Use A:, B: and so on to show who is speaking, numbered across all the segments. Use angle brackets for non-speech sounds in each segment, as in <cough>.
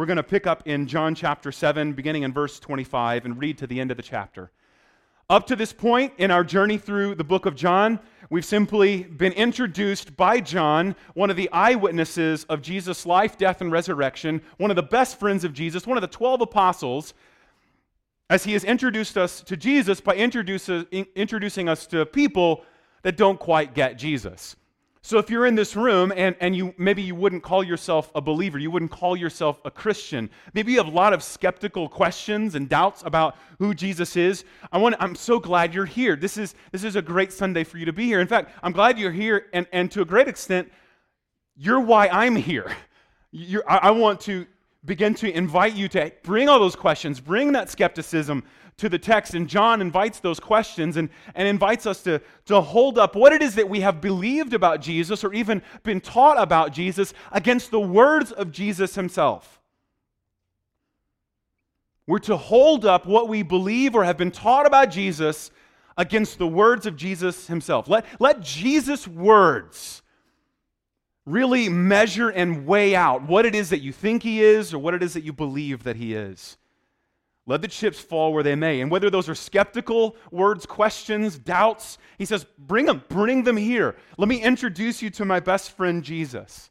A: We're going to pick up in John chapter 7, beginning in verse 25, and read to the end of the chapter. Up to this point in our journey through the book of John, we've simply been introduced by John, one of the eyewitnesses of Jesus' life, death, and resurrection, one of the best friends of Jesus, one of the 12 apostles, as he has introduced us to Jesus by introducing us to people that don't quite get Jesus. So if you're in this room and, and you maybe you wouldn't call yourself a believer, you wouldn't call yourself a Christian, maybe you have a lot of skeptical questions and doubts about who Jesus is. I want I'm so glad you're here. This is this is a great Sunday for you to be here. In fact, I'm glad you're here, and, and to a great extent, you're why I'm here. You're, I, I want to begin to invite you to bring all those questions, bring that skepticism, to the text, and John invites those questions and, and invites us to, to hold up what it is that we have believed about Jesus or even been taught about Jesus against the words of Jesus himself. We're to hold up what we believe or have been taught about Jesus against the words of Jesus himself. Let, let Jesus' words really measure and weigh out what it is that you think he is or what it is that you believe that he is. Let the chips fall where they may. And whether those are skeptical words, questions, doubts, he says, bring them, bring them here. Let me introduce you to my best friend, Jesus.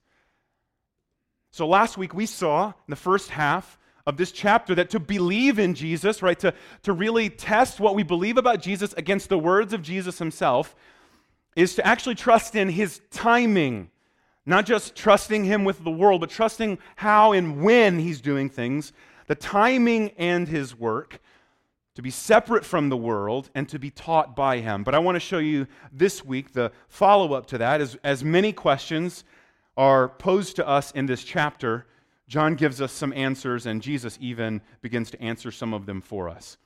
A: So last week we saw in the first half of this chapter that to believe in Jesus, right, to, to really test what we believe about Jesus against the words of Jesus himself, is to actually trust in his timing. Not just trusting him with the world, but trusting how and when he's doing things the timing and his work, to be separate from the world and to be taught by him. But I want to show you this week the follow up to that. As, as many questions are posed to us in this chapter, John gives us some answers, and Jesus even begins to answer some of them for us.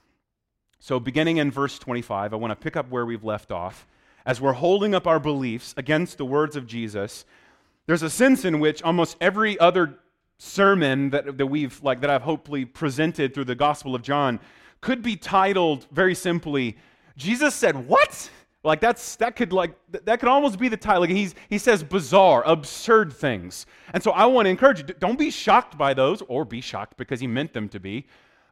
A: So, beginning in verse 25, I want to pick up where we've left off. As we're holding up our beliefs against the words of Jesus, there's a sense in which almost every other sermon that, that we've like that I've hopefully presented through the Gospel of John could be titled very simply, Jesus said, What? Like that's that could like that could almost be the title. Like he's he says bizarre, absurd things. And so I want to encourage you, don't be shocked by those, or be shocked because he meant them to be.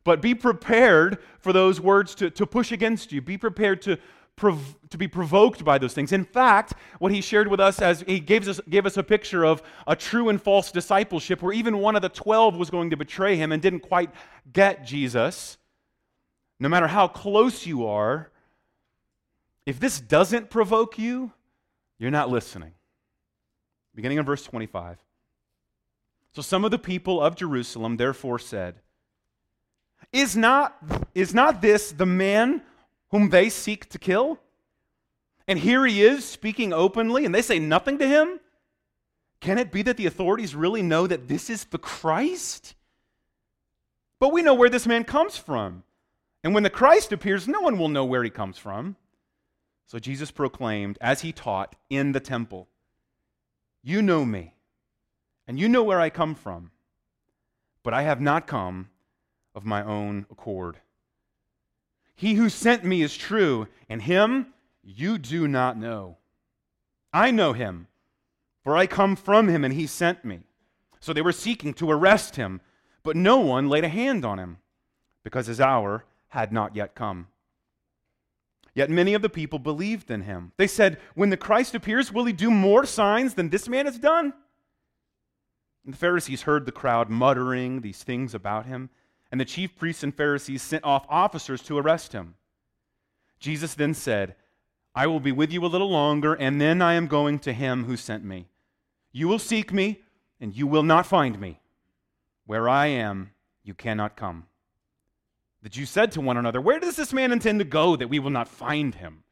A: But be prepared for those words to, to push against you. Be prepared to prov- to be provoked by those things. In fact, what he shared with us as he gave us, gave us a picture of a true and false discipleship where even one of the 12 was going to betray him and didn't quite get Jesus. No matter how close you are, if this doesn't provoke you, you're not listening. Beginning in verse 25. So some of the people of Jerusalem therefore said, Is not, is not this the man whom they seek to kill? And here he is speaking openly, and they say nothing to him? Can it be that the authorities really know that this is the Christ? But we know where this man comes from. And when the Christ appears, no one will know where he comes from. So Jesus proclaimed, as he taught in the temple, You know me, and you know where I come from, but I have not come of my own accord. He who sent me is true, and him you do not know. I know him, for I come from him, and he sent me. So they were seeking to arrest him, but no one laid a hand on him, because his hour had not yet come. Yet many of the people believed in him. They said, When the Christ appears, will he do more signs than this man has done? And the Pharisees heard the crowd muttering these things about him. And the chief priests and Pharisees sent off officers to arrest him. Jesus then said, I will be with you a little longer, and then I am going to him who sent me. You will seek me, and you will not find me. Where I am, you cannot come. The Jews said to one another, Where does this man intend to go that we will not find him?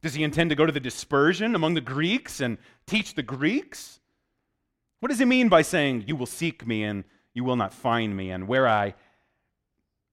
A: Does he intend to go to the dispersion among the Greeks and teach the Greeks? What does he mean by saying, You will seek me and you will not find me, and where I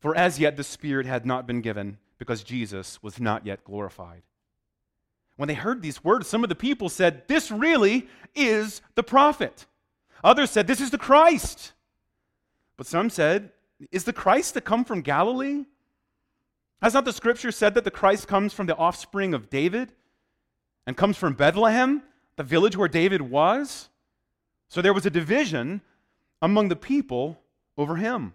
A: For as yet the Spirit had not been given, because Jesus was not yet glorified. When they heard these words, some of the people said, This really is the prophet. Others said, This is the Christ. But some said, Is the Christ to come from Galilee? Has not the scripture said that the Christ comes from the offspring of David and comes from Bethlehem, the village where David was? So there was a division among the people over him.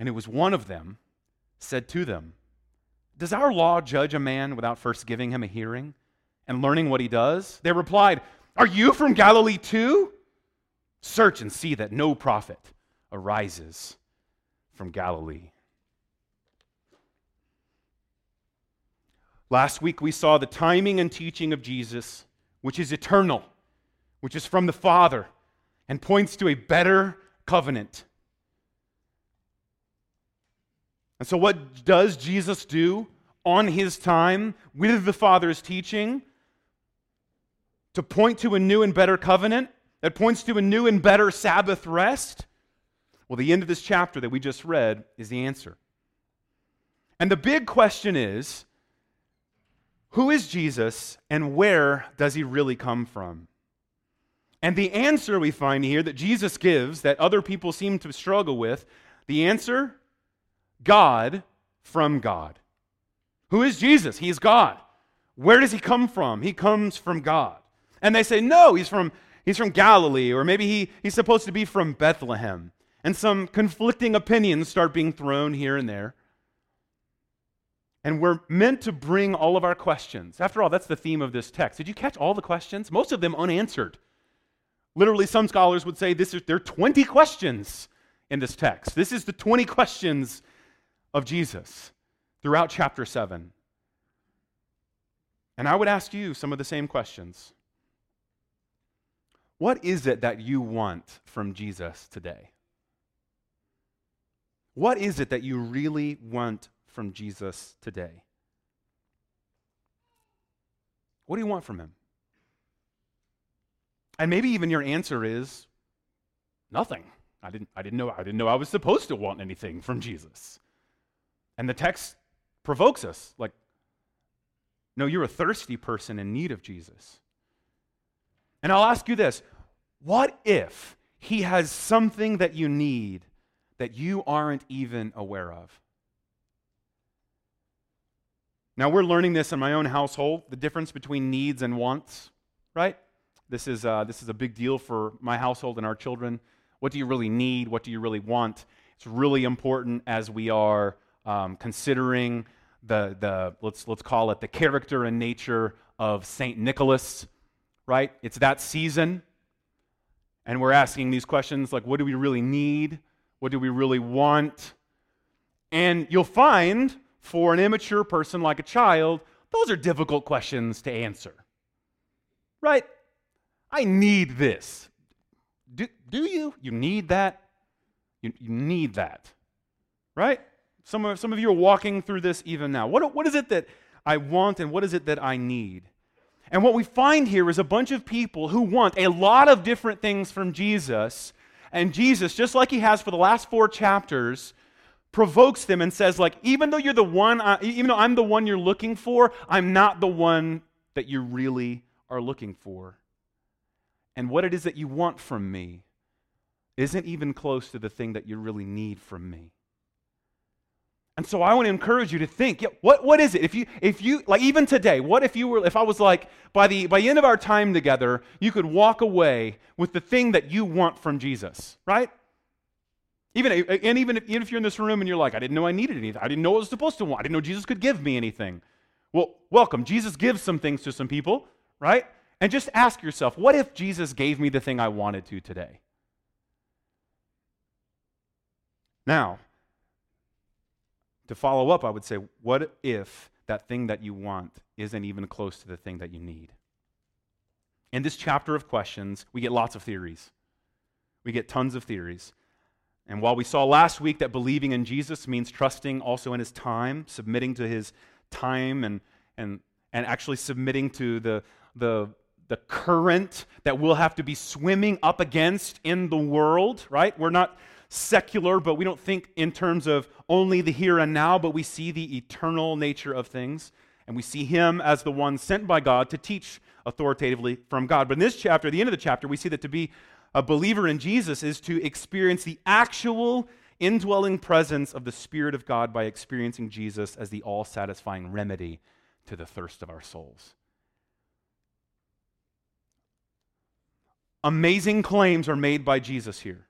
A: and who was one of them, said to them, Does our law judge a man without first giving him a hearing and learning what he does? They replied, Are you from Galilee too? Search and see that no prophet arises from Galilee. Last week we saw the timing and teaching of Jesus, which is eternal, which is from the Father, and points to a better covenant. And so, what does Jesus do on his time with the Father's teaching to point to a new and better covenant? that points to a new and better Sabbath rest? Well, the end of this chapter that we just read is the answer. And the big question is who is Jesus and where does he really come from? And the answer we find here that Jesus gives that other people seem to struggle with the answer God from God. Who is Jesus? He is God. Where does he come from? He comes from God. And they say, no, he's from he's from Galilee, or maybe he, he's supposed to be from Bethlehem. And some conflicting opinions start being thrown here and there. And we're meant to bring all of our questions. After all, that's the theme of this text. Did you catch all the questions? Most of them unanswered. Literally, some scholars would say this is, there are 20 questions in this text. This is the 20 questions of Jesus throughout chapter 7. And I would ask you some of the same questions. What is it that you want from Jesus today? What is it that you really want from Jesus today? What do you want from him? And maybe even your answer is nothing. I didn't, I didn't know I didn't know I was supposed to want anything from Jesus. And the text provokes us like no, you're a thirsty person in need of Jesus. And I'll ask you this what if he has something that you need that you aren't even aware of? Now, we're learning this in my own household the difference between needs and wants, right? This is, uh, this is a big deal for my household and our children. What do you really need? What do you really want? It's really important as we are um, considering the, the let's, let's call it the character and nature of St. Nicholas right? It's that season. And we're asking these questions like, what do we really need? What do we really want? And you'll find for an immature person like a child, those are difficult questions to answer. Right? I need this. Do, do you? You need that? You, you need that. Right? Some of, some of you are walking through this even now. What, what is it that I want and what is it that I need? And what we find here is a bunch of people who want a lot of different things from Jesus. And Jesus, just like he has for the last four chapters, provokes them and says, like, even though you're the one, uh, even though I'm the one you're looking for, I'm not the one that you really are looking for. And what it is that you want from me isn't even close to the thing that you really need from me. And so I want to encourage you to think, yeah, what, what is it? If you, if you, like even today, what if you were, if I was like, by the, by the end of our time together, you could walk away with the thing that you want from Jesus, right? Even, and even if, even if you're in this room and you're like, I didn't know I needed anything. I didn't know what I was supposed to want. I didn't know Jesus could give me anything. Well, welcome. Jesus gives some things to some people, right? And just ask yourself, what if Jesus gave me the thing I wanted to today? Now, to follow up, I would say, what if that thing that you want isn't even close to the thing that you need? In this chapter of questions, we get lots of theories. We get tons of theories. And while we saw last week that believing in Jesus means trusting also in his time, submitting to his time and, and, and actually submitting to the, the, the current that we'll have to be swimming up against in the world, right? We're not secular, but we don't think in terms of only the here and now, but we see the eternal nature of things. And we see him as the one sent by God to teach authoritatively from God. But in this chapter, at the end of the chapter, we see that to be a believer in Jesus is to experience the actual indwelling presence of the Spirit of God by experiencing Jesus as the all satisfying remedy to the thirst of our souls. Amazing claims are made by Jesus here.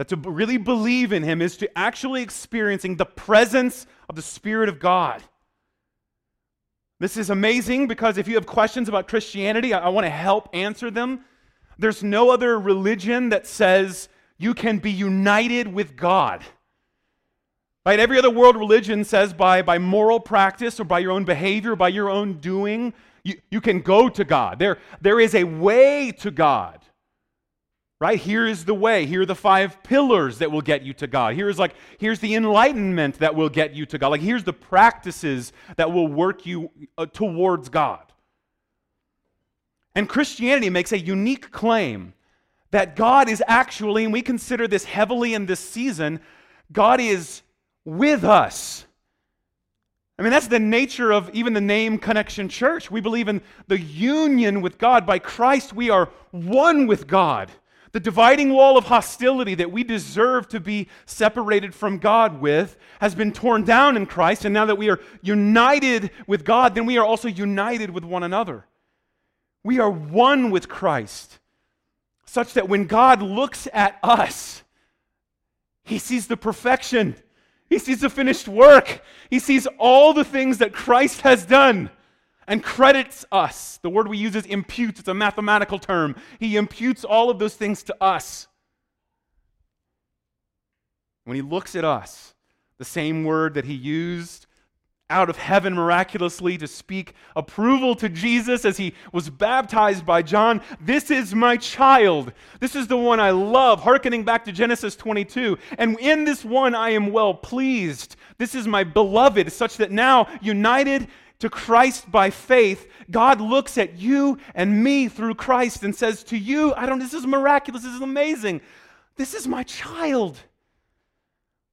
A: That to really believe in him is to actually experiencing the presence of the Spirit of God. This is amazing because if you have questions about Christianity, I, I want to help answer them. There's no other religion that says you can be united with God. Right? Every other world religion says by, by moral practice or by your own behavior, by your own doing, you, you can go to God. There, there is a way to God. Right? Here is the way. Here are the five pillars that will get you to God. Here's like, here's the enlightenment that will get you to God. Like, here's the practices that will work you uh, towards God. And Christianity makes a unique claim that God is actually, and we consider this heavily in this season, God is with us. I mean, that's the nature of even the name Connection Church. We believe in the union with God. By Christ, we are one with God. The dividing wall of hostility that we deserve to be separated from God with has been torn down in Christ. And now that we are united with God, then we are also united with one another. We are one with Christ, such that when God looks at us, he sees the perfection, he sees the finished work, he sees all the things that Christ has done and credits us. The word we use is imputes, it's a mathematical term. He imputes all of those things to us. When he looks at us, the same word that he used out of heaven miraculously to speak approval to Jesus as he was baptized by John. This is my child. This is the one I love, hearkening back to Genesis 22. And in this one I am well pleased. This is my beloved, such that now, united to Christ by faith, God looks at you and me through Christ and says to you, I don't, this is miraculous, this is amazing. This is my child.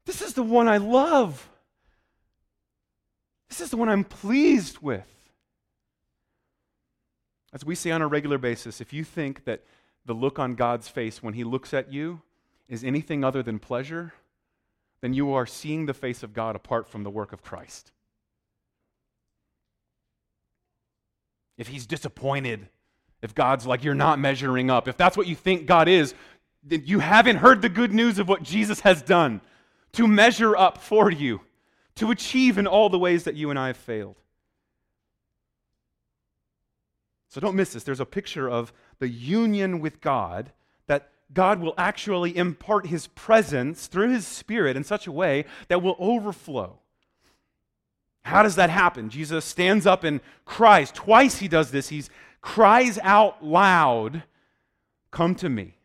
A: This is the one I love. This is the one I'm pleased with. As we say on a regular basis, if you think that the look on God's face when He looks at you is anything other than pleasure, then you are seeing the face of God apart from the work of Christ. If He's disappointed, if God's like, you're not measuring up, if that's what you think God is, then you haven't heard the good news of what Jesus has done to measure up for you to achieve in all the ways that you and I have failed. So don't miss this. There's a picture of the union with God that God will actually impart his presence through his spirit in such a way that will overflow. How does that happen? Jesus stands up and cries. Twice he does this. He cries out loud, Come to me,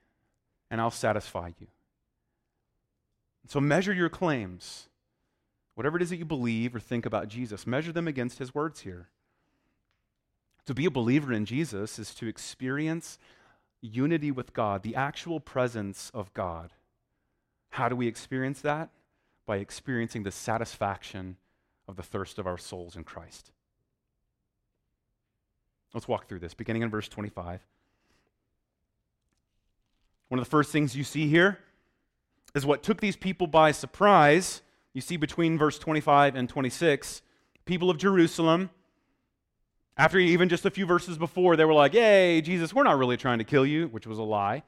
A: and I'll satisfy you. So measure your claims Whatever it is that you believe or think about Jesus, measure them against his words here. To be a believer in Jesus is to experience unity with God, the actual presence of God. How do we experience that? By experiencing the satisfaction of the thirst of our souls in Christ. Let's walk through this, beginning in verse 25. One of the first things you see here is what took these people by surprise you see between verse 25 and 26, people of Jerusalem, after even just a few verses before, they were like, Yay, Jesus, we're not really trying to kill you, which was a lie.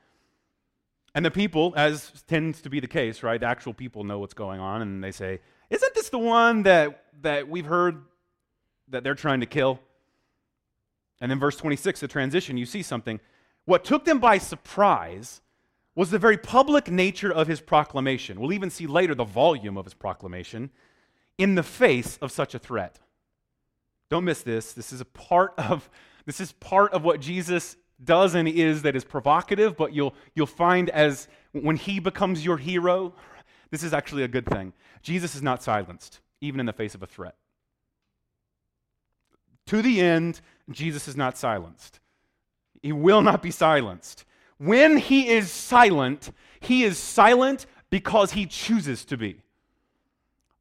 A: And the people, as tends to be the case, right? The actual people know what's going on, and they say, Isn't this the one that, that we've heard that they're trying to kill? And then verse 26, the transition, you see something. What took them by surprise was the very public nature of his proclamation. We'll even see later the volume of his proclamation. in the face of such a threat. Don't miss this. This is a part of this is part of what Jesus does and is that is provocative, but you'll you'll find as when he becomes your hero, this is actually a good thing. Jesus is not silenced, even in the face of a threat. To the end, Jesus is not silenced. He will not be silenced. When he is silent, he is silent because he chooses to be.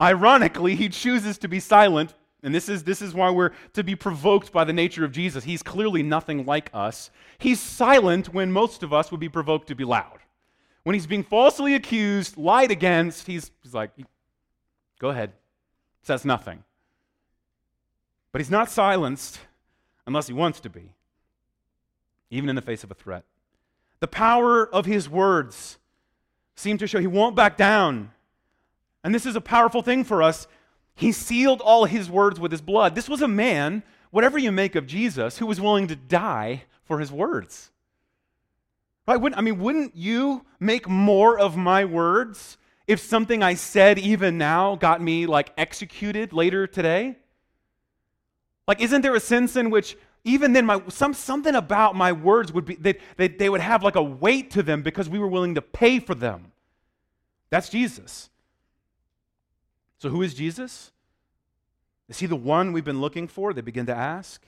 A: Ironically, he chooses to be silent, and this is, this is why we're to be provoked by the nature of Jesus. He's clearly nothing like us. He's silent when most of us would be provoked to be loud. When he's being falsely accused, lied against, he's, he's like, go ahead, says nothing. But he's not silenced unless he wants to be, even in the face of a threat. The power of his words seem to show he won't back down. And this is a powerful thing for us. He sealed all his words with his blood. This was a man, whatever you make of Jesus, who was willing to die for his words. Right? Wouldn't, I mean, wouldn't you make more of my words if something I said even now got me like executed later today? Like, isn't there a sense in which even then my some something about my words would be that they, they, they would have like a weight to them because we were willing to pay for them? That's Jesus. So, who is Jesus? Is he the one we've been looking for? They begin to ask.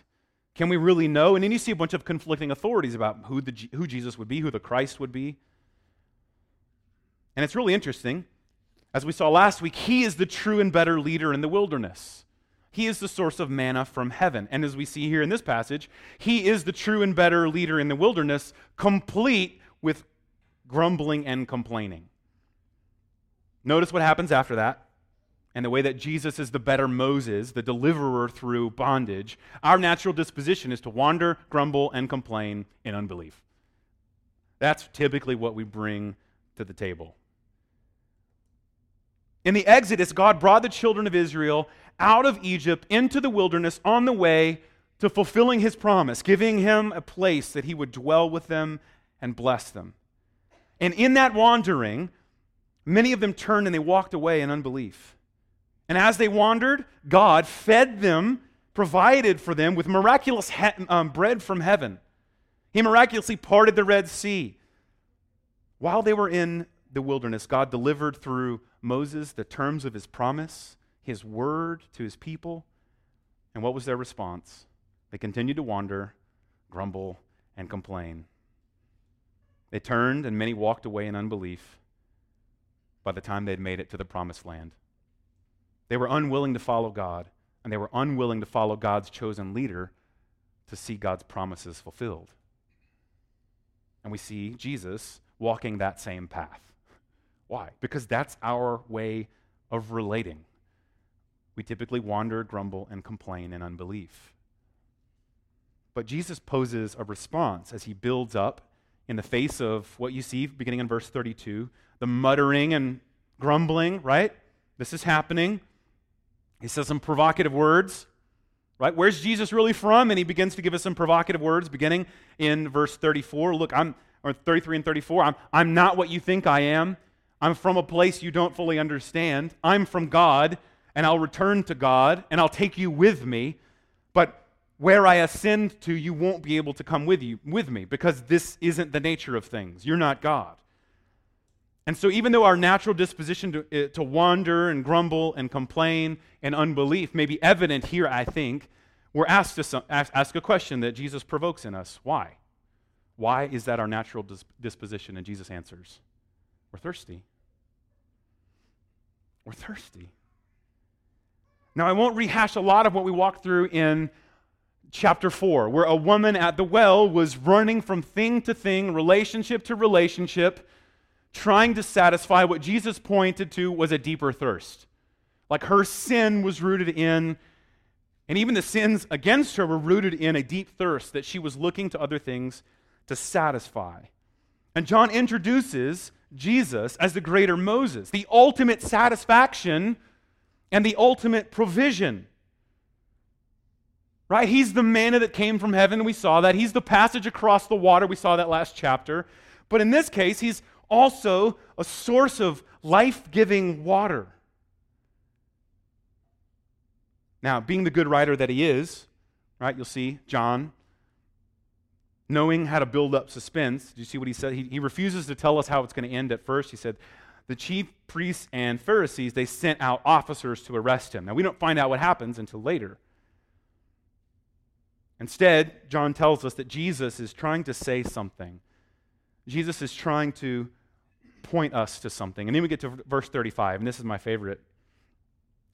A: Can we really know? And then you see a bunch of conflicting authorities about who, the, who Jesus would be, who the Christ would be. And it's really interesting. As we saw last week, he is the true and better leader in the wilderness. He is the source of manna from heaven. And as we see here in this passage, he is the true and better leader in the wilderness, complete with grumbling and complaining. Notice what happens after that and the way that Jesus is the better Moses, the deliverer through bondage, our natural disposition is to wander, grumble, and complain in unbelief. That's typically what we bring to the table. In the Exodus, God brought the children of Israel out of Egypt into the wilderness on the way to fulfilling his promise, giving him a place that he would dwell with them and bless them. And in that wandering, many of them turned and they walked away in unbelief. And as they wandered, God fed them, provided for them with miraculous he- um, bread from heaven. He miraculously parted the Red Sea. While they were in the wilderness, God delivered through Moses the terms of his promise, his word to his people. And what was their response? They continued to wander, grumble, and complain. They turned, and many walked away in unbelief by the time they had made it to the promised land. They were unwilling to follow God, and they were unwilling to follow God's chosen leader to see God's promises fulfilled. And we see Jesus walking that same path. Why? Because that's our way of relating. We typically wander, grumble, and complain in unbelief. But Jesus poses a response as he builds up in the face of what you see beginning in verse 32 the muttering and grumbling, right? This is happening. He says some provocative words, right? Where's Jesus really from? And he begins to give us some provocative words beginning in verse 34. Look, I'm, or 33 and 34. I'm, I'm not what you think I am. I'm from a place you don't fully understand. I'm from God, and I'll return to God, and I'll take you with me. But where I ascend to, you won't be able to come with you with me because this isn't the nature of things. You're not God. And so, even though our natural disposition to, eh, to wander and grumble and complain and unbelief may be evident here, I think, we're asked to ask, a question that Jesus provokes in us. Why? Why is that our natural dis- disposition? And Jesus answers, We're thirsty. We're thirsty. Now, I won't rehash a lot of what we walked through in chapter 4, where a woman at the well was running from thing to thing, relationship to relationship trying to satisfy what Jesus pointed to was a deeper thirst. Like her sin was rooted in, and even the sins against her were rooted in a deep thirst that she was looking to other things to satisfy. And John introduces Jesus as the greater Moses, the ultimate satisfaction and the ultimate provision. Right? He's the manna that came from heaven. We saw that. He's the passage across the water. We saw that last chapter. But in this case, he's also a source of life giving water. Now, being the good writer that he is, right, you'll see John knowing how to build up suspense. Do you see what he said? He, he refuses to tell us how it's going to end at first. He said, the chief priests and Pharisees, they sent out officers to arrest him. Now, we don't find out what happens until later. Instead, John tells us that Jesus is trying to say something. Jesus is trying to point us to something. And then we get to verse 35, and this is my favorite.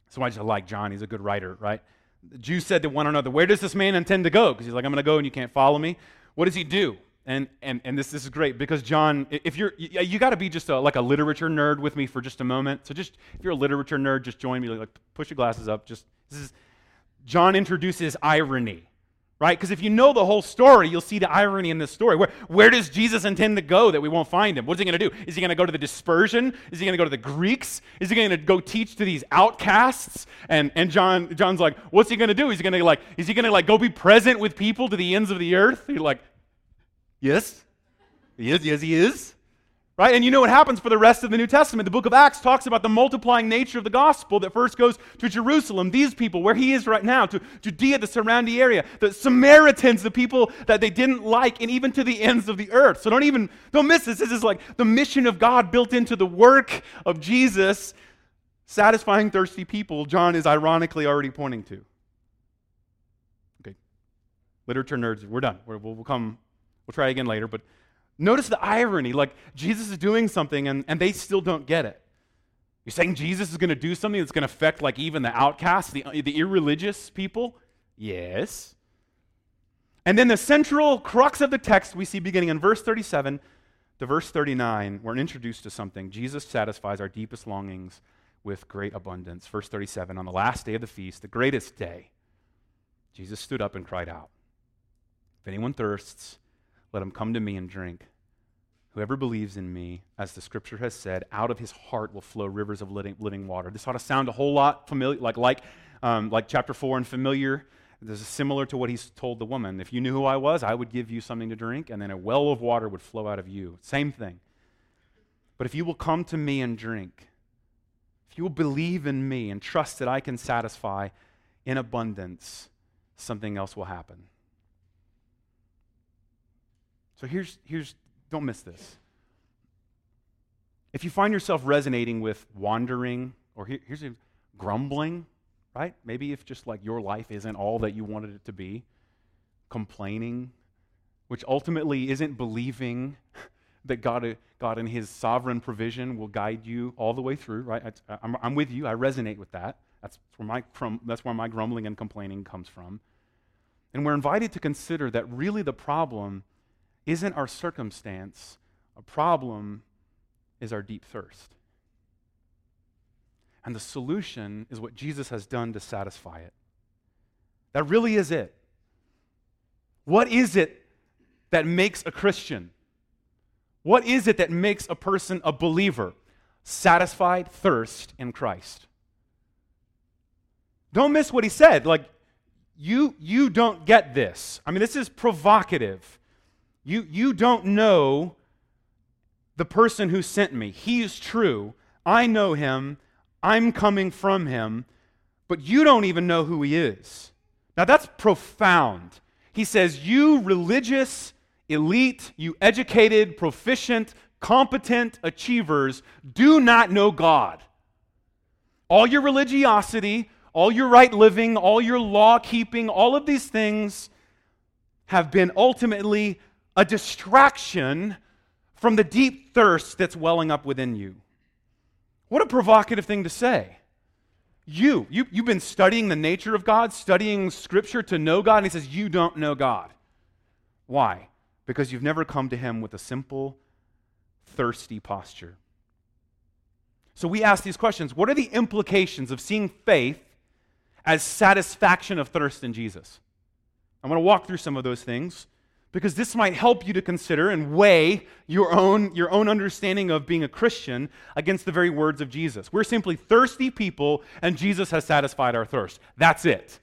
A: So I just like John. He's a good writer, right? The Jews said to one another, Where does this man intend to go? Because he's like, I'm going to go and you can't follow me. What does he do? And, and, and this, this is great because John, if you're, you, you got to be just a, like a literature nerd with me for just a moment. So just, if you're a literature nerd, just join me. Like, push your glasses up. Just, this is, John introduces irony right? Because if you know the whole story, you'll see the irony in this story. Where, where does Jesus intend to go that we won't find him? What's he going to do? Is he going to go to the dispersion? Is he going to go to the Greeks? Is he going to go teach to these outcasts? And, and John, John's like, what's he going to do? Is he going to like, is he going to like go be present with people to the ends of the earth? You're like, yes, he is. Yes, he is. Right? And you know what happens for the rest of the New Testament. The book of Acts talks about the multiplying nature of the gospel that first goes to Jerusalem, these people, where he is right now, to Judea, the surrounding area, the Samaritans, the people that they didn't like, and even to the ends of the earth. So don't even, don't miss this. This is like the mission of God built into the work of Jesus, satisfying thirsty people, John is ironically already pointing to. Okay. Literature nerds, we're done. we will we'll come, we'll try again later, but Notice the irony. Like, Jesus is doing something and, and they still don't get it. You're saying Jesus is going to do something that's going to affect, like, even the outcasts, the, uh, the irreligious people? Yes. And then the central crux of the text we see beginning in verse 37 to verse 39, we're introduced to something. Jesus satisfies our deepest longings with great abundance. Verse 37 On the last day of the feast, the greatest day, Jesus stood up and cried out, If anyone thirsts, let him come to me and drink. Whoever believes in me, as the scripture has said, out of his heart will flow rivers of living, water. This ought to sound a whole lot familiar, like, like, um, like chapter 4 and familiar. This is similar to what he's told the woman. If you knew who I was, I would give you something to drink, and then a well of water would flow out of you. Same thing. But if you will come to me and drink, if you will believe in me and trust that I can satisfy in abundance, something else will happen. So here's, here's don't miss this. If you find yourself resonating with wandering, or here, here's a grumbling, right? Maybe if just like your life isn't all that you wanted it to be, complaining, which ultimately isn't believing <laughs> that God, God in His sovereign provision will guide you all the way through, right? I, I'm, I'm with you. I resonate with that. That's where, my, that's where my grumbling and complaining comes from. And we're invited to consider that really the problem isn't our circumstance. A problem is our deep thirst. And the solution is what Jesus has done to satisfy it. That really is it. What is it that makes a Christian? What is it that makes a person a believer? Satisfied thirst in Christ. Don't miss what he said. Like, you, you don't get this. I mean, this is provocative. You, you don't know the person who sent me. He is true. I know him. I'm coming from him. But you don't even know who he is. Now that's profound. He says, You religious, elite, you educated, proficient, competent achievers do not know God. All your religiosity, all your right living, all your law keeping, all of these things have been ultimately a distraction from the deep thirst that's welling up within you. What a provocative thing to say. You, you you've been studying the nature of God, studying Scripture to know God, and He says, You don't know God. Why? Because you've never come to Him with a simple, thirsty posture. So we ask these questions What are the implications of seeing faith as satisfaction of thirst in Jesus? I'm going to walk through some of those things because this might help you to consider and weigh your own, your own understanding of being a Christian against the very words of Jesus. We're simply thirsty people, and Jesus has satisfied our thirst. That's it.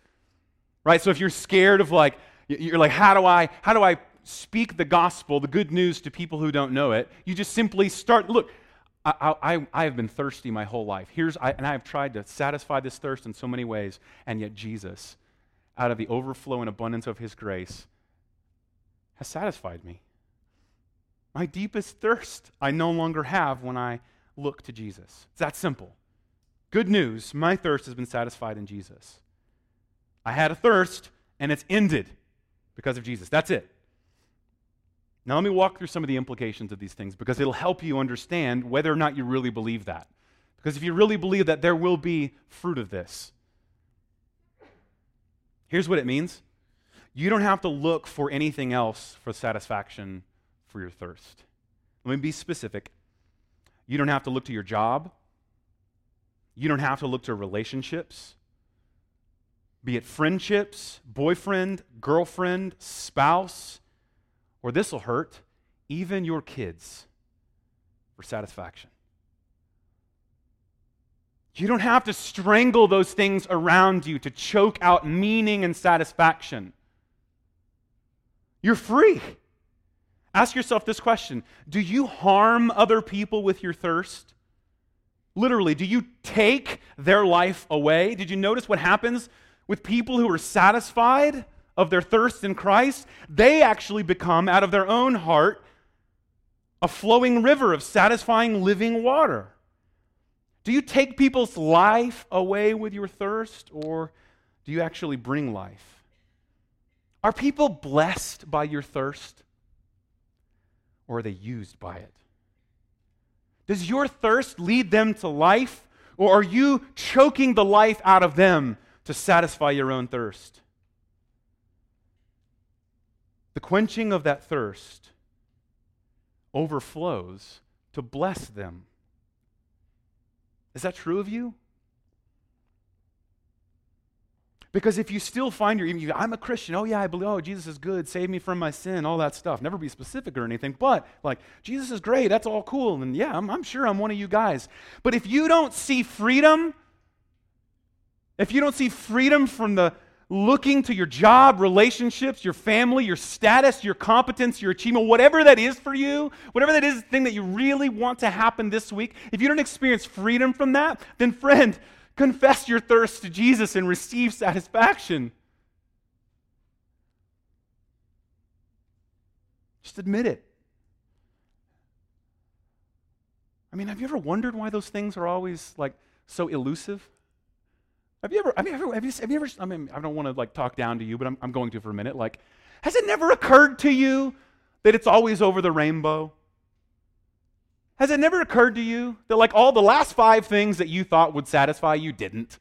A: Right? So if you're scared of like, you're like, how do I, how do I speak the gospel, the good news to people who don't know it? You just simply start, look, I, I, I have been thirsty my whole life. Here's, I, and I have tried to satisfy this thirst in so many ways, and yet Jesus, out of the overflow and abundance of his grace, has satisfied me. My deepest thirst I no longer have when I look to Jesus. It's that simple. Good news my thirst has been satisfied in Jesus. I had a thirst, and it's ended because of Jesus. That's it. Now, let me walk through some of the implications of these things because it'll help you understand whether or not you really believe that. Because if you really believe that, there will be fruit of this. Here's what it means you don't have to look for anything else for satisfaction for your thirst. Let me be specific. You don't have to look to your job, you don't have to look to relationships. Be it friendships, boyfriend, girlfriend, spouse, or this will hurt, even your kids for satisfaction. You don't have to strangle those things around you to choke out meaning and satisfaction. You're free. Ask yourself this question Do you harm other people with your thirst? Literally, do you take their life away? Did you notice what happens with people who are satisfied? of their thirst in Christ, they actually become, out of their own heart, a flowing river of satisfying living water. Do you take people's life away with your thirst, or do you actually bring life? Are people blessed by your thirst, or are they used by it? Does your thirst lead them to life, or are you choking the life out of them to satisfy your own thirst? The quenching of that thirst overflows to bless them. Is that true of you? Because if you still find your, I'm a Christian, oh yeah, I believe, oh, Jesus is good, save me from my sin, all that stuff. Never be specific or anything, but like, Jesus is great, that's all cool, and yeah, I'm, I'm sure I'm one of you guys. But if you don't see freedom, if you don't see freedom from the, looking to your job, relationships, your family, your status, your competence, your achievement, whatever that is for you, whatever that is, the thing that you really want to happen this week, if you don't experience freedom from that, then friend, confess your thirst to Jesus and receive satisfaction. Just admit it. I mean, have you ever wondered why those things are always like so elusive? Have you ever, have you have you, have you ever, I mean, I don't want to like talk down to you, but I'm, I'm going to for a minute. Like, has it never occurred to you that it's always over the rainbow? Has it never occurred to you that like all the last five things that you thought would satisfy you didn't?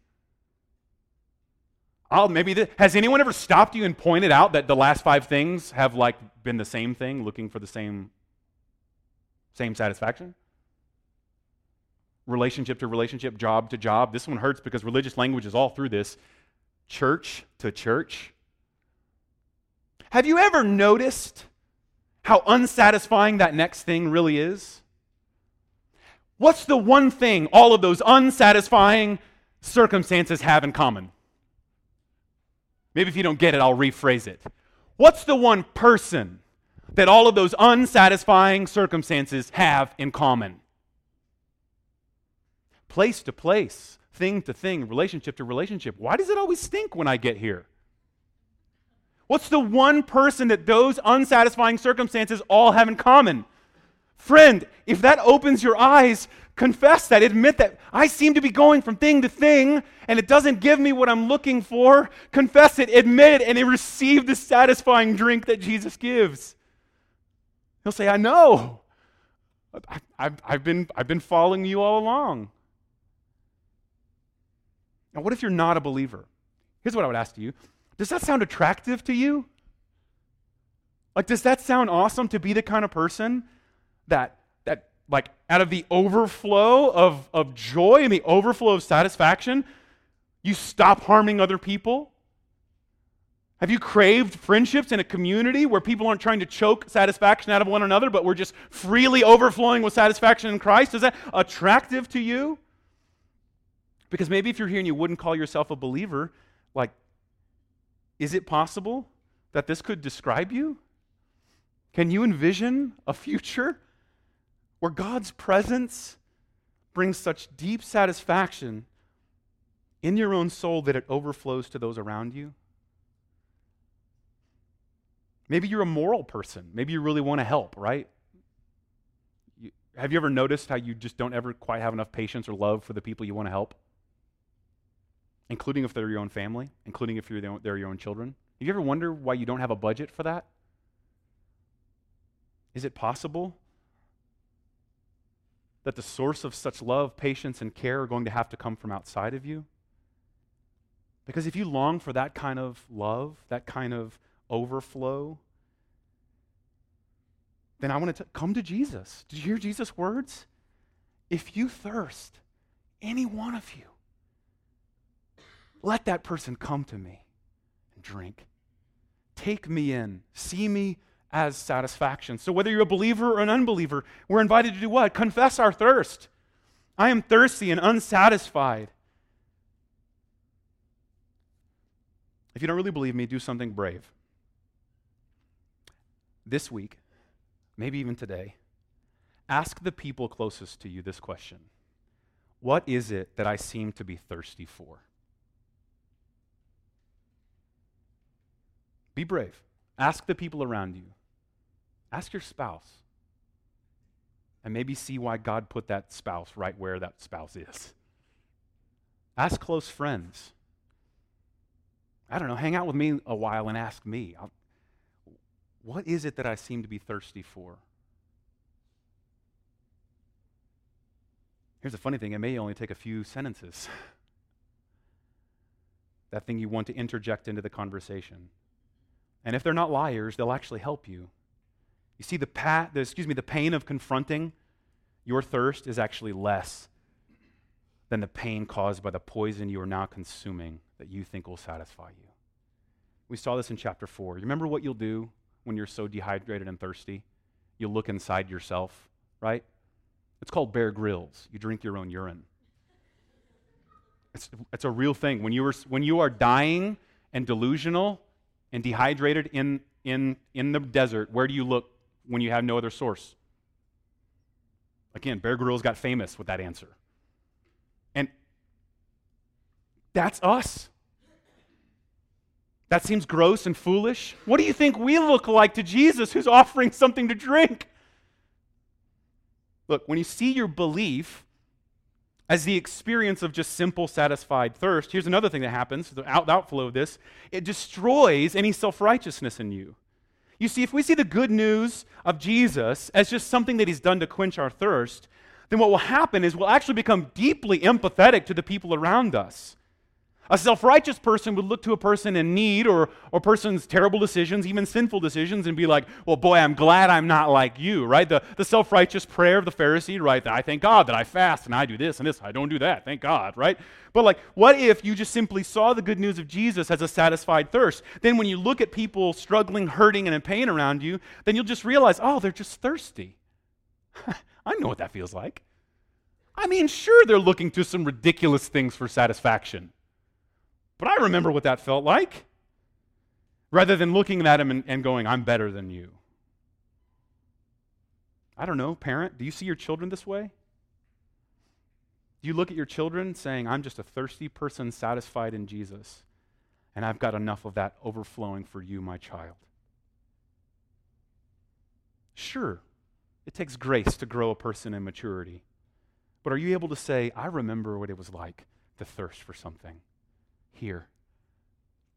A: I'll maybe has anyone ever stopped you and pointed out that the last five things have like been the same thing, looking for the same same satisfaction? relationship to relationship, job to job. This one hurts because religious language is all through this. Church to church. Have you ever noticed how unsatisfying that next thing really is? What's the one thing all of those unsatisfying circumstances have in common? Maybe if you don't get it, I'll rephrase it. What's the one person that all of those unsatisfying circumstances have in common? place to place, thing to thing, relationship to relationship. Why does it always stink when I get here? What's the one person that those unsatisfying circumstances all have in common? Friend, if that opens your eyes, confess that. Admit that I seem to be going from thing to thing and it doesn't give me what I'm looking for. Confess it, admit it, and receive the satisfying drink that Jesus gives. He'll say, I know. I, have been, I've been following you all along. Now, what if you're not a believer? Here's what I would ask you Does that sound attractive to you? Like, does that sound awesome to be the kind of person that, that like, out of the overflow of, of joy and the overflow of satisfaction, you stop harming other people? Have you craved friendships in a community where people aren't trying to choke satisfaction out of one another, but we're just freely overflowing with satisfaction in Christ? Is that attractive to you? Because maybe if you're here and you wouldn't call yourself a believer, like, is it possible that this could describe you? Can you envision a future where God's presence brings such deep satisfaction in your own soul that it overflows to those around you? Maybe you're a moral person. Maybe you really want to help, right? You, have you ever noticed how you just don't ever quite have enough patience or love for the people you want to help? Including if they're your own family, including if you're own, they're your own children. Have you ever wondered why you don't have a budget for that? Is it possible that the source of such love, patience, and care are going to have to come from outside of you? Because if you long for that kind of love, that kind of overflow, then I want to come to Jesus. Did you hear Jesus' words? If you thirst, any one of you, let that person come to me and drink. Take me in. See me as satisfaction. So, whether you're a believer or an unbeliever, we're invited to do what? Confess our thirst. I am thirsty and unsatisfied. If you don't really believe me, do something brave this week, maybe even today, ask the people closest to you this question What is it that I seem to be thirsty for? Be brave. Ask the people around you. Ask your spouse. And maybe see why God put that spouse right where that spouse is. Ask close friends. I don't know, hang out with me a while and ask me. I'll, what is it that I seem to be thirsty for? Here's the funny thing it may only take a few sentences. <laughs> that thing you want to interject into the conversation. And if they're not liars, they'll actually help you. You see, the, pa- the, excuse me, the pain of confronting your thirst is actually less than the pain caused by the poison you are now consuming that you think will satisfy you. We saw this in chapter 4. You remember what you'll do when you're so dehydrated and thirsty? You'll look inside yourself, right? It's called Bear Grylls. You drink your own urine. It's, it's a real thing. When you, are, when you are dying and delusional and dehydrated in, in, in the desert, where do you look when you have no other source? Again, Bear Grylls got famous with that answer. And that's us. That seems gross and foolish. What do you think we look like to Jesus who's offering something to drink? Look, when you see your belief as the experience of just simple, satisfied thirst, here's another thing that happens the out- outflow of this it destroys any self righteousness in you. You see, if we see the good news of Jesus as just something that he's done to quench our thirst, then what will happen is we'll actually become deeply empathetic to the people around us. A self righteous person would look to a person in need or a person's terrible decisions, even sinful decisions, and be like, well, boy, I'm glad I'm not like you, right? The, the self righteous prayer of the Pharisee, right? That I thank God that I fast and I do this and this. I don't do that. Thank God, right? But like, what if you just simply saw the good news of Jesus as a satisfied thirst? Then when you look at people struggling, hurting, and in pain around you, then you'll just realize, oh, they're just thirsty. <laughs> I know what that feels like. I mean, sure, they're looking to some ridiculous things for satisfaction. But I remember what that felt like. Rather than looking at him and, and going, I'm better than you. I don't know, parent, do you see your children this way? Do you look at your children saying, I'm just a thirsty person satisfied in Jesus, and I've got enough of that overflowing for you, my child? Sure, it takes grace to grow a person in maturity. But are you able to say, I remember what it was like to thirst for something? Here,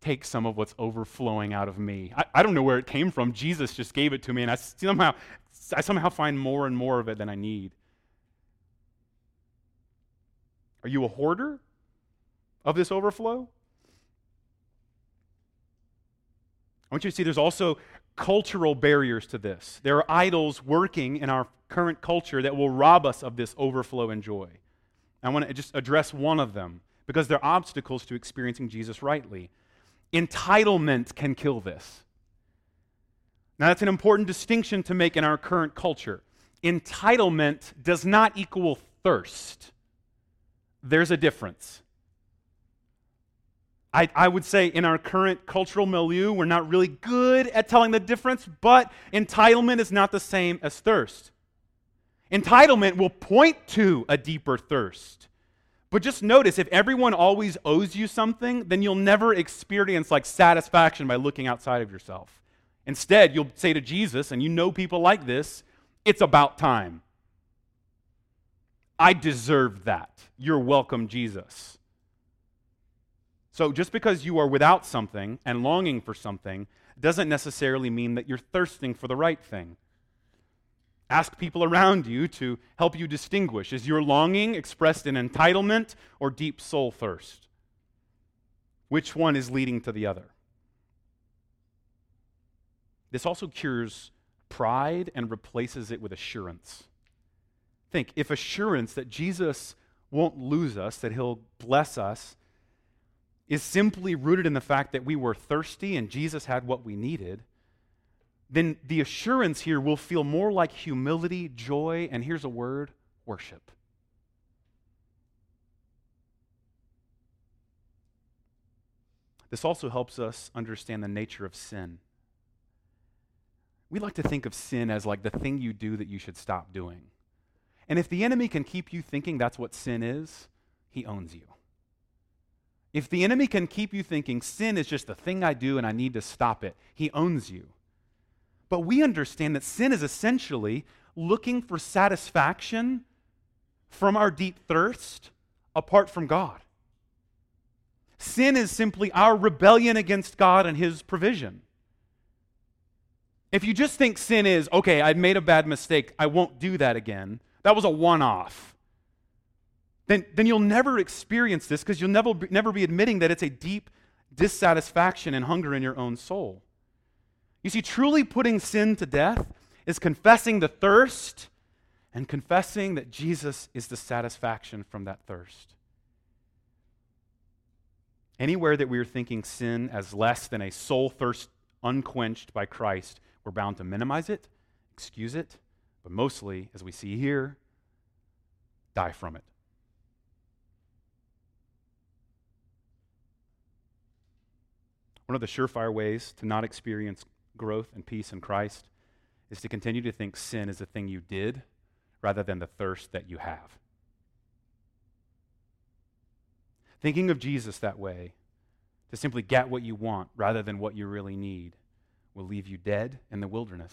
A: take some of what's overflowing out of me. I, I, don't know where it came from. Jesus just gave it to me, and I somehow, I somehow find more and more of it than I need. Are you a hoarder of this overflow? I want you to see there's also cultural barriers to this. There are idols working in our current culture that will rob us of this overflow and joy. I want to just address one of them because they're obstacles to experiencing Jesus rightly. Entitlement can kill this. Now, that's an important distinction to make in our current culture. Entitlement does not equal thirst, there's a difference. I, I, would say in our current cultural milieu, we're not really good at telling the difference, but entitlement is not the same as thirst. Entitlement will point to a deeper thirst. But just notice if everyone always owes you something, then you'll never experience like satisfaction by looking outside of yourself. Instead, you'll say to Jesus, and you know people like this, it's about time. I deserve that. You're welcome, Jesus. So just because you are without something and longing for something doesn't necessarily mean that you're thirsting for the right thing. Ask people around you to help you distinguish. Is your longing expressed in entitlement or deep soul thirst? Which one is leading to the other? This also cures pride and replaces it with assurance. Think if assurance that Jesus won't lose us, that he'll bless us, is simply rooted in the fact that we were thirsty and Jesus had what we needed, then the assurance here will feel more like humility, joy, and here's a word worship. This also helps us understand the nature of sin. We like to think of sin as like the thing you do that you should stop doing. And if the enemy can keep you thinking that's what sin is, he owns you. If the enemy can keep you thinking sin is just the thing I do and I need to stop it, he owns you. But we understand that sin is essentially looking for satisfaction from our deep thirst apart from God. Sin is simply our rebellion against God and his provision. If you just think sin is, okay, I made a bad mistake, I won't do that again, that was a one off then, then you'll never experience this because you'll never, never be admitting that it's a deep dissatisfaction and hunger in your own soul. You see, truly putting sin to death is confessing the thirst and confessing that Jesus is the satisfaction from that thirst. Anywhere that we are thinking sin as less than a soul thirst unquenched by Christ, we're bound to minimize it, excuse it, but mostly, as we see here, die from it. One of the surefire ways to not experience growth and peace in Christ is to continue to think sin is a thing you did rather than the thirst that you have. Thinking of Jesus that way, to simply get what you want rather than what you really need, will leave you dead in the wilderness.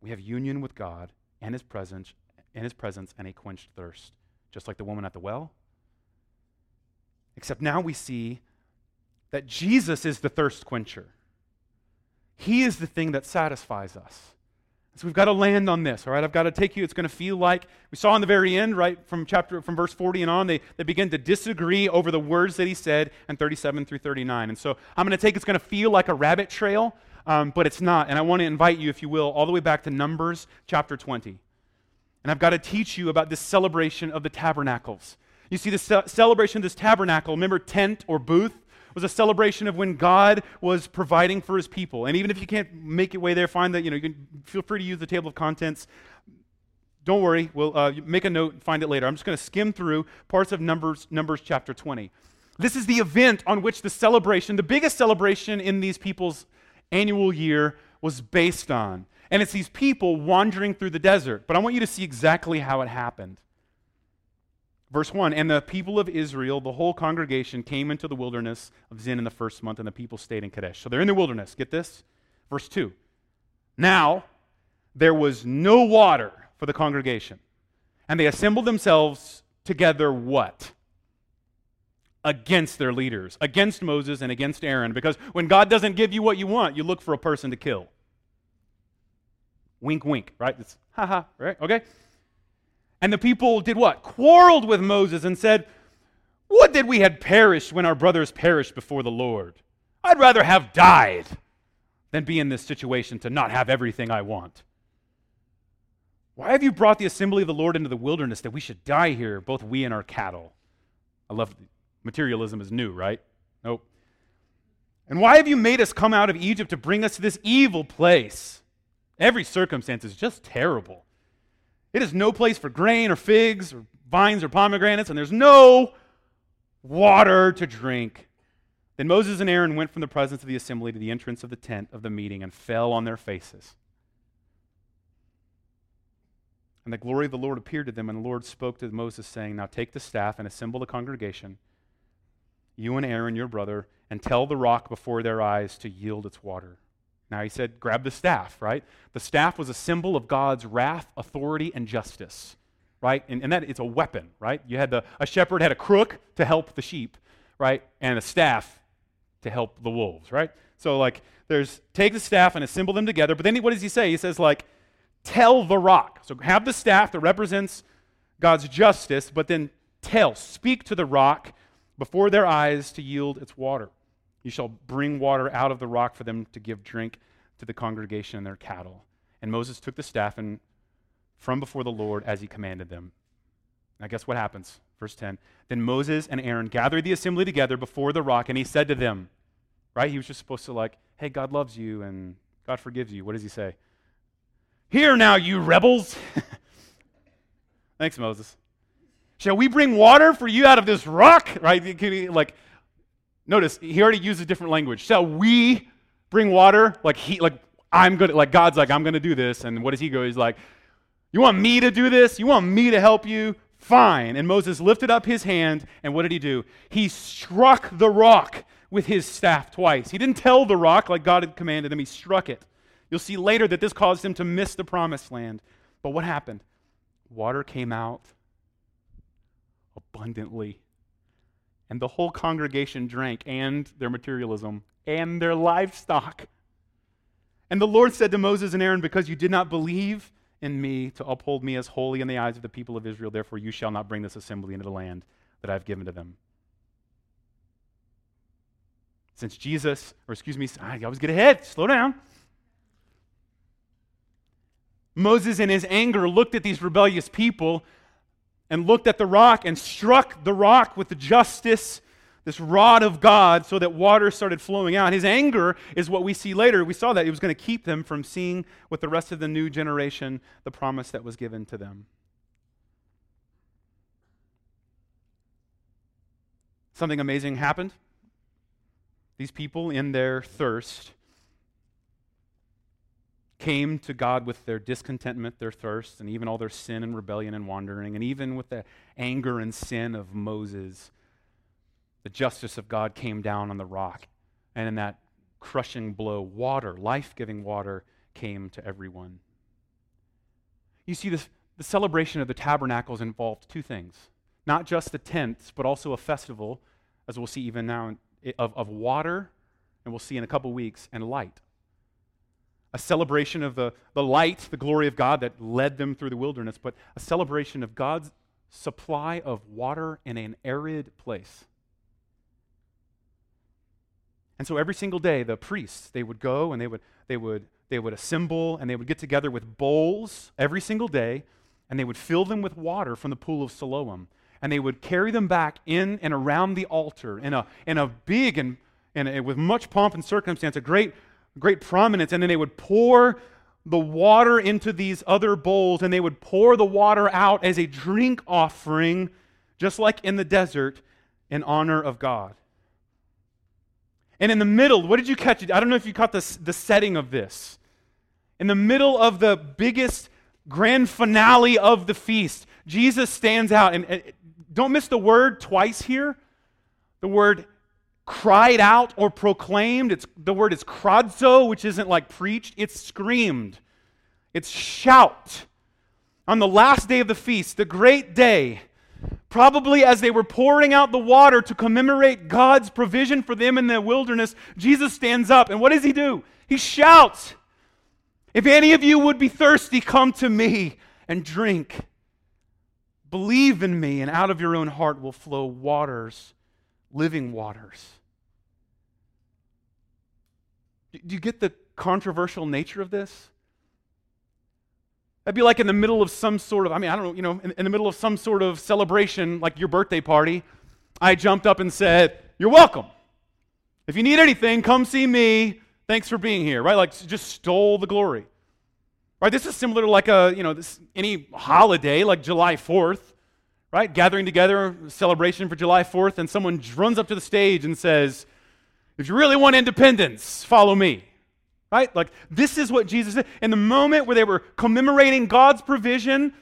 A: We have union with God and his presence, in his presence and a quenched thirst, just like the woman at the well Except now we see that Jesus is the thirst quencher. He is the thing that satisfies us. So we've got to land on this, all right? I've got to take you. It's going to feel like we saw in the very end, right, from chapter from verse 40 and on, they, they begin to disagree over the words that he said in 37 through 39. And so I'm going to take it's going to feel like a rabbit trail, um, but it's not. And I want to invite you, if you will, all the way back to Numbers chapter 20. And I've got to teach you about this celebration of the tabernacles. You see, the ce- celebration of this tabernacle, remember, tent or booth, was a celebration of when God was providing for his people. And even if you can't make your way there, find that, you know, you can feel free to use the table of contents. Don't worry, we'll uh, make a note and find it later. I'm just going to skim through parts of Numbers, Numbers chapter 20. This is the event on which the celebration, the biggest celebration in these people's annual year, was based on. And it's these people wandering through the desert. But I want you to see exactly how it happened. Verse 1 And the people of Israel, the whole congregation, came into the wilderness of Zin in the first month, and the people stayed in Kadesh. So they're in the wilderness. Get this? Verse 2 Now there was no water for the congregation, and they assembled themselves together what? Against their leaders, against Moses and against Aaron, because when God doesn't give you what you want, you look for a person to kill. Wink, wink, right? It's haha, right? Okay? And the people did what? Quarreled with Moses and said, Would that we had perished when our brothers perished before the Lord. I'd rather have died than be in this situation to not have everything I want. Why have you brought the assembly of the Lord into the wilderness that we should die here, both we and our cattle? I love materialism is new, right? Nope. And why have you made us come out of Egypt to bring us to this evil place? Every circumstance is just terrible. It is no place for grain or figs or vines or pomegranates, and there's no water to drink. Then Moses and Aaron went from the presence of the assembly to the entrance of the tent of the meeting and fell on their faces. And the glory of the Lord appeared to them, and the Lord spoke to Moses, saying, Now take the staff and assemble the congregation, you and Aaron, your brother, and tell the rock before their eyes to yield its water. Now he said, Grab the staff, right? The staff was a symbol of God's wrath, authority, and justice, right? And, and that it's a weapon, right? You had the, a shepherd had a crook to help the sheep, right? And a staff to help the wolves, right? So, like, there's take the staff and assemble them together. But then what does he say? He says, like, tell the rock. So have the staff that represents God's justice, but then tell, speak to the rock before their eyes to yield its water. You shall bring water out of the rock for them to give drink to the congregation and their cattle. And Moses took the staff and from before the Lord as he commanded them. Now, guess what happens? Verse 10. Then Moses and Aaron gathered the assembly together before the rock, and he said to them, right? He was just supposed to, like, hey, God loves you and God forgives you. What does he say? Here now, you rebels. <laughs> Thanks, Moses. Shall we bring water for you out of this rock? Right? Like, notice he already uses different language. Shall we bring water? Like he, like I'm good. Like God's like I'm to do this, and what does he go? He's like, you want me to do this? You want me to help you? Fine. And Moses lifted up his hand, and what did he do? He struck the rock with his staff twice. He didn't tell the rock like God had commanded him, he struck it. You'll see later that this caused him to miss the promised land. But what happened? Water came out abundantly. And the whole congregation drank, and their materialism, and their livestock. And the Lord said to Moses and Aaron, Because you did not believe in me to uphold me as holy in the eyes of the people of Israel, therefore you shall not bring this assembly into the land that I have given to them. Since Jesus, or excuse me, I always get ahead, slow down. Moses, in his anger, looked at these rebellious people and looked at the rock and struck the rock with the justice, this rod of God, so that water started flowing out. His anger is what we see later. We saw that it was going to keep them from seeing with the rest of the new generation the promise that was given to them. Something amazing happened. These people, in their thirst, came to God with their discontentment, their thirst, and even all their sin and rebellion and wandering, and even with the anger and sin of Moses, the justice of God came down on the rock. And in that crushing blow, water, life giving water, came to everyone. You see, this, the celebration of the tabernacles involved two things not just the tents, but also a festival, as we'll see even now, of, of water, and we'll see in a couple weeks, and light a celebration of the, the light, the glory of God that led them through the wilderness, but a celebration of God's supply of water in an arid place. And so every single day, the priests, they would go and they would, they would, they would assemble and they would get together with bowls every single day and they would fill them with water from the pool of Siloam. And they would carry them back in and around the altar in a, in a big and, and with much pomp and circumstance, a great great prominence. And then they would pour the water into these other bowls and they would pour the water out as a drink offering, just like in the desert, in honor of God. And in the middle, what did you catch? I don't know if you caught the, the setting of this. In the middle of the biggest grand finale of the feast, Jesus stands out. And, and don't miss the word twice here. The word cried out or proclaimed. It's, the word is krazo, which isn't like preached, it's screamed. It's shout. On the last day of the feast, the great day, probably as they were pouring out the water to commemorate God's provision for them in the wilderness, Jesus stands up. And what does he do? He shouts, If any of you would be thirsty, come to me and drink. Believe in me, and out of your own heart will flow waters, living waters. Do you get the controversial nature of this? That'd be like in the middle of some sort of, I mean, I don't know, you know, in, in, the middle of some sort of celebration, like your birthday party, I jumped up and said, You're welcome. If you need anything, come see me. Thanks for being here, right? Like, just stole the glory. Right? This is similar to like a, you know, this, any holiday, like July 4th, right? Gathering together, celebration for July 4th, and someone runs up to the stage and says, if you really want independence, follow me. Right? Like, this is what Jesus did. In the moment where they were commemorating God's provision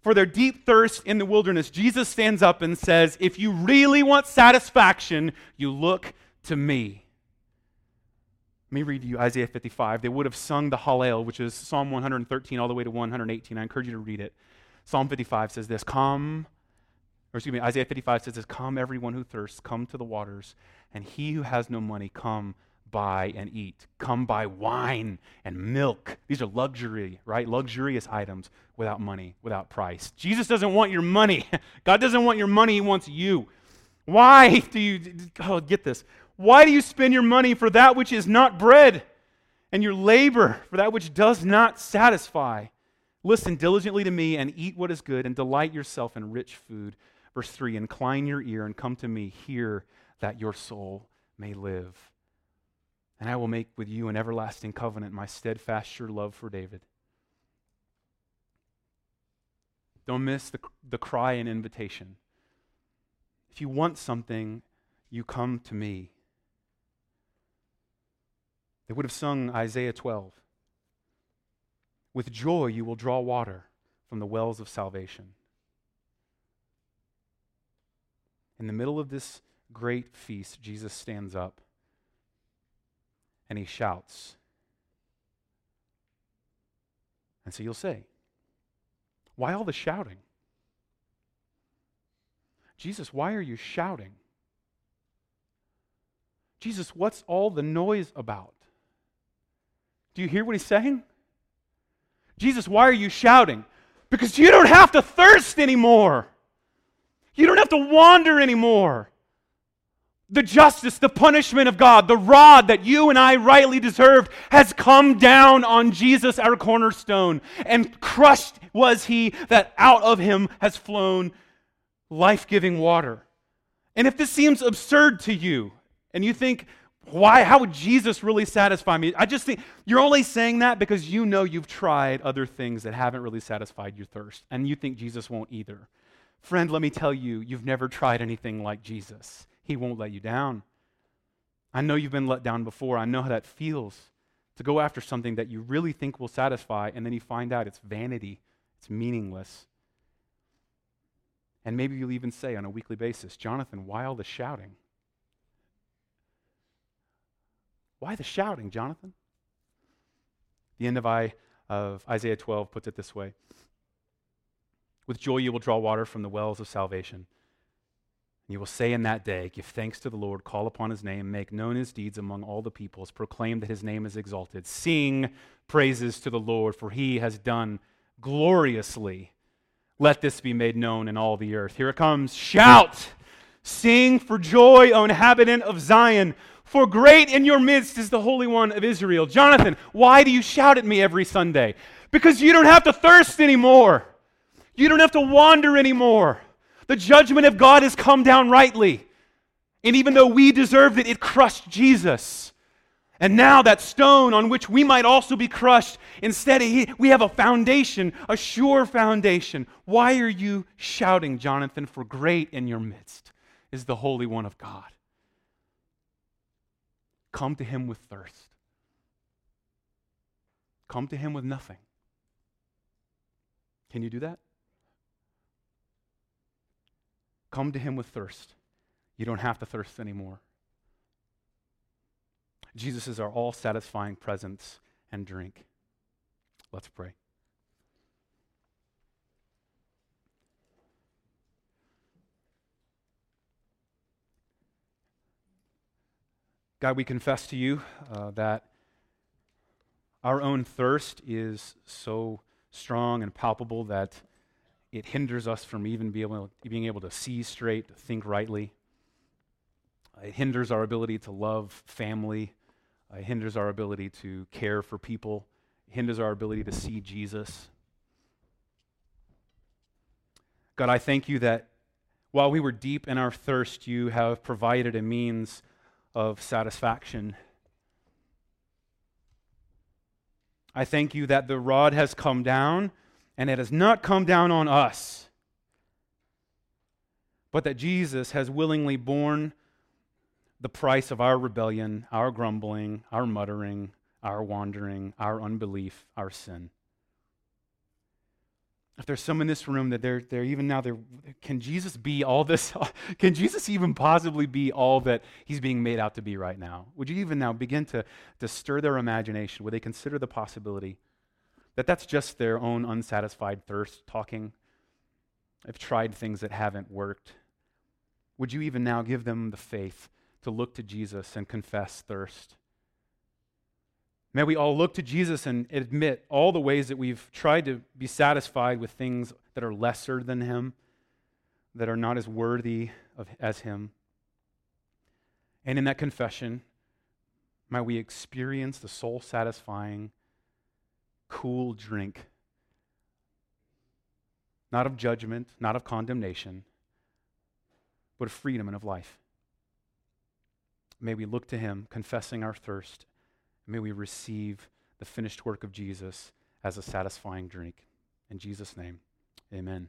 A: for their deep thirst in the wilderness, Jesus stands up and says, If you really want satisfaction, you look to me. Let me read to you Isaiah 55. They would have sung the Hallel, which is Psalm 113 all the way to 118. I encourage you to read it. Psalm 55 says this Come, or excuse me, Isaiah 55 says this Come, everyone who thirsts, come to the waters, and he who has no money, come buy and eat. Come buy wine and milk. These are luxury, right? Luxurious items without money, without price. Jesus doesn't want your money. <laughs> God doesn't want your money, He wants you. Why do you, oh, get this. Why do you spend your money for that which is not bread, and your labor for that which does not satisfy? Listen diligently to me and eat what is good, and delight yourself in rich food. Verse 3 Incline your ear and come to me, hear that your soul may live. And I will make with you an everlasting covenant, my steadfast, sure love for David. Don't miss the, the cry and invitation. If you want something, you come to me. They would have sung Isaiah 12. With joy you will draw water from the wells of salvation. In the middle of this great feast, Jesus stands up and he shouts. And so you'll say, Why all the shouting? Jesus, why are you shouting? Jesus, what's all the noise about? Do you hear what he's saying? Jesus, why are you shouting? Because you don't have to thirst anymore. You don't have to wander anymore. The justice, the punishment of God, the rod that you and I rightly deserved has come down on Jesus, our cornerstone. And crushed was he that out of him has flown life giving water. And if this seems absurd to you, and you think, why? How would Jesus really satisfy me? I just think you're only saying that because you know you've tried other things that haven't really satisfied your thirst, and you think Jesus won't either. Friend, let me tell you, you've never tried anything like Jesus. He won't let you down. I know you've been let down before. I know how that feels to go after something that you really think will satisfy, and then you find out it's vanity, it's meaningless. And maybe you'll even say on a weekly basis, Jonathan, why all the shouting? Why the shouting, Jonathan? The end of, I, of Isaiah 12 puts it this way With joy you will draw water from the wells of salvation. And you will say in that day, Give thanks to the Lord, call upon his name, make known his deeds among all the peoples, proclaim that his name is exalted, sing praises to the Lord, for he has done gloriously. Let this be made known in all the earth. Here it comes. Shout! Sing for joy, O inhabitant of Zion. For great in your midst is the Holy One of Israel. Jonathan, why do you shout at me every Sunday? Because you don't have to thirst anymore. You don't have to wander anymore. The judgment of God has come down rightly. And even though we deserved it, it crushed Jesus. And now that stone on which we might also be crushed, instead he, we have a foundation, a sure foundation. Why are you shouting, Jonathan? For great in your midst is the Holy One of God. Come to him with thirst. Come to him with nothing. Can you do that? Come to him with thirst. You don't have to thirst anymore. Jesus is our all satisfying presence and drink. Let's pray. God, we confess to you uh, that our own thirst is so strong and palpable that it hinders us from even be able, being able to see straight, to think rightly. It hinders our ability to love family. It hinders our ability to care for people. It hinders our ability to see Jesus. God, I thank you that while we were deep in our thirst, you have provided a means of satisfaction. I thank you that the rod has come down, and it has not come down on us, but that Jesus has willingly borne the price of our rebellion, our grumbling, our muttering, our wandering, our unbelief, our sin. if there's some in this room that they're, they're even now, they're, can Jesus be all this? <laughs> Can Jesus even possibly be all that he's being made out to be right now? Would you even now begin to, to stir their imagination? Would they consider the possibility that that's just their own unsatisfied thirst talking? I've tried things that haven't worked. Would you even now give them the faith to look to Jesus and confess thirst? May we all look to Jesus and admit all the ways that we've tried to be satisfied with things that are lesser than Him, that are not as worthy of, as Him. And in that confession, might we experience the soul satisfying, cool drink, not of judgment, not of condemnation, but of freedom and of life. May we look to Him, confessing our thirst May we receive the finished work of Jesus as a satisfying drink. In Jesus' name, amen.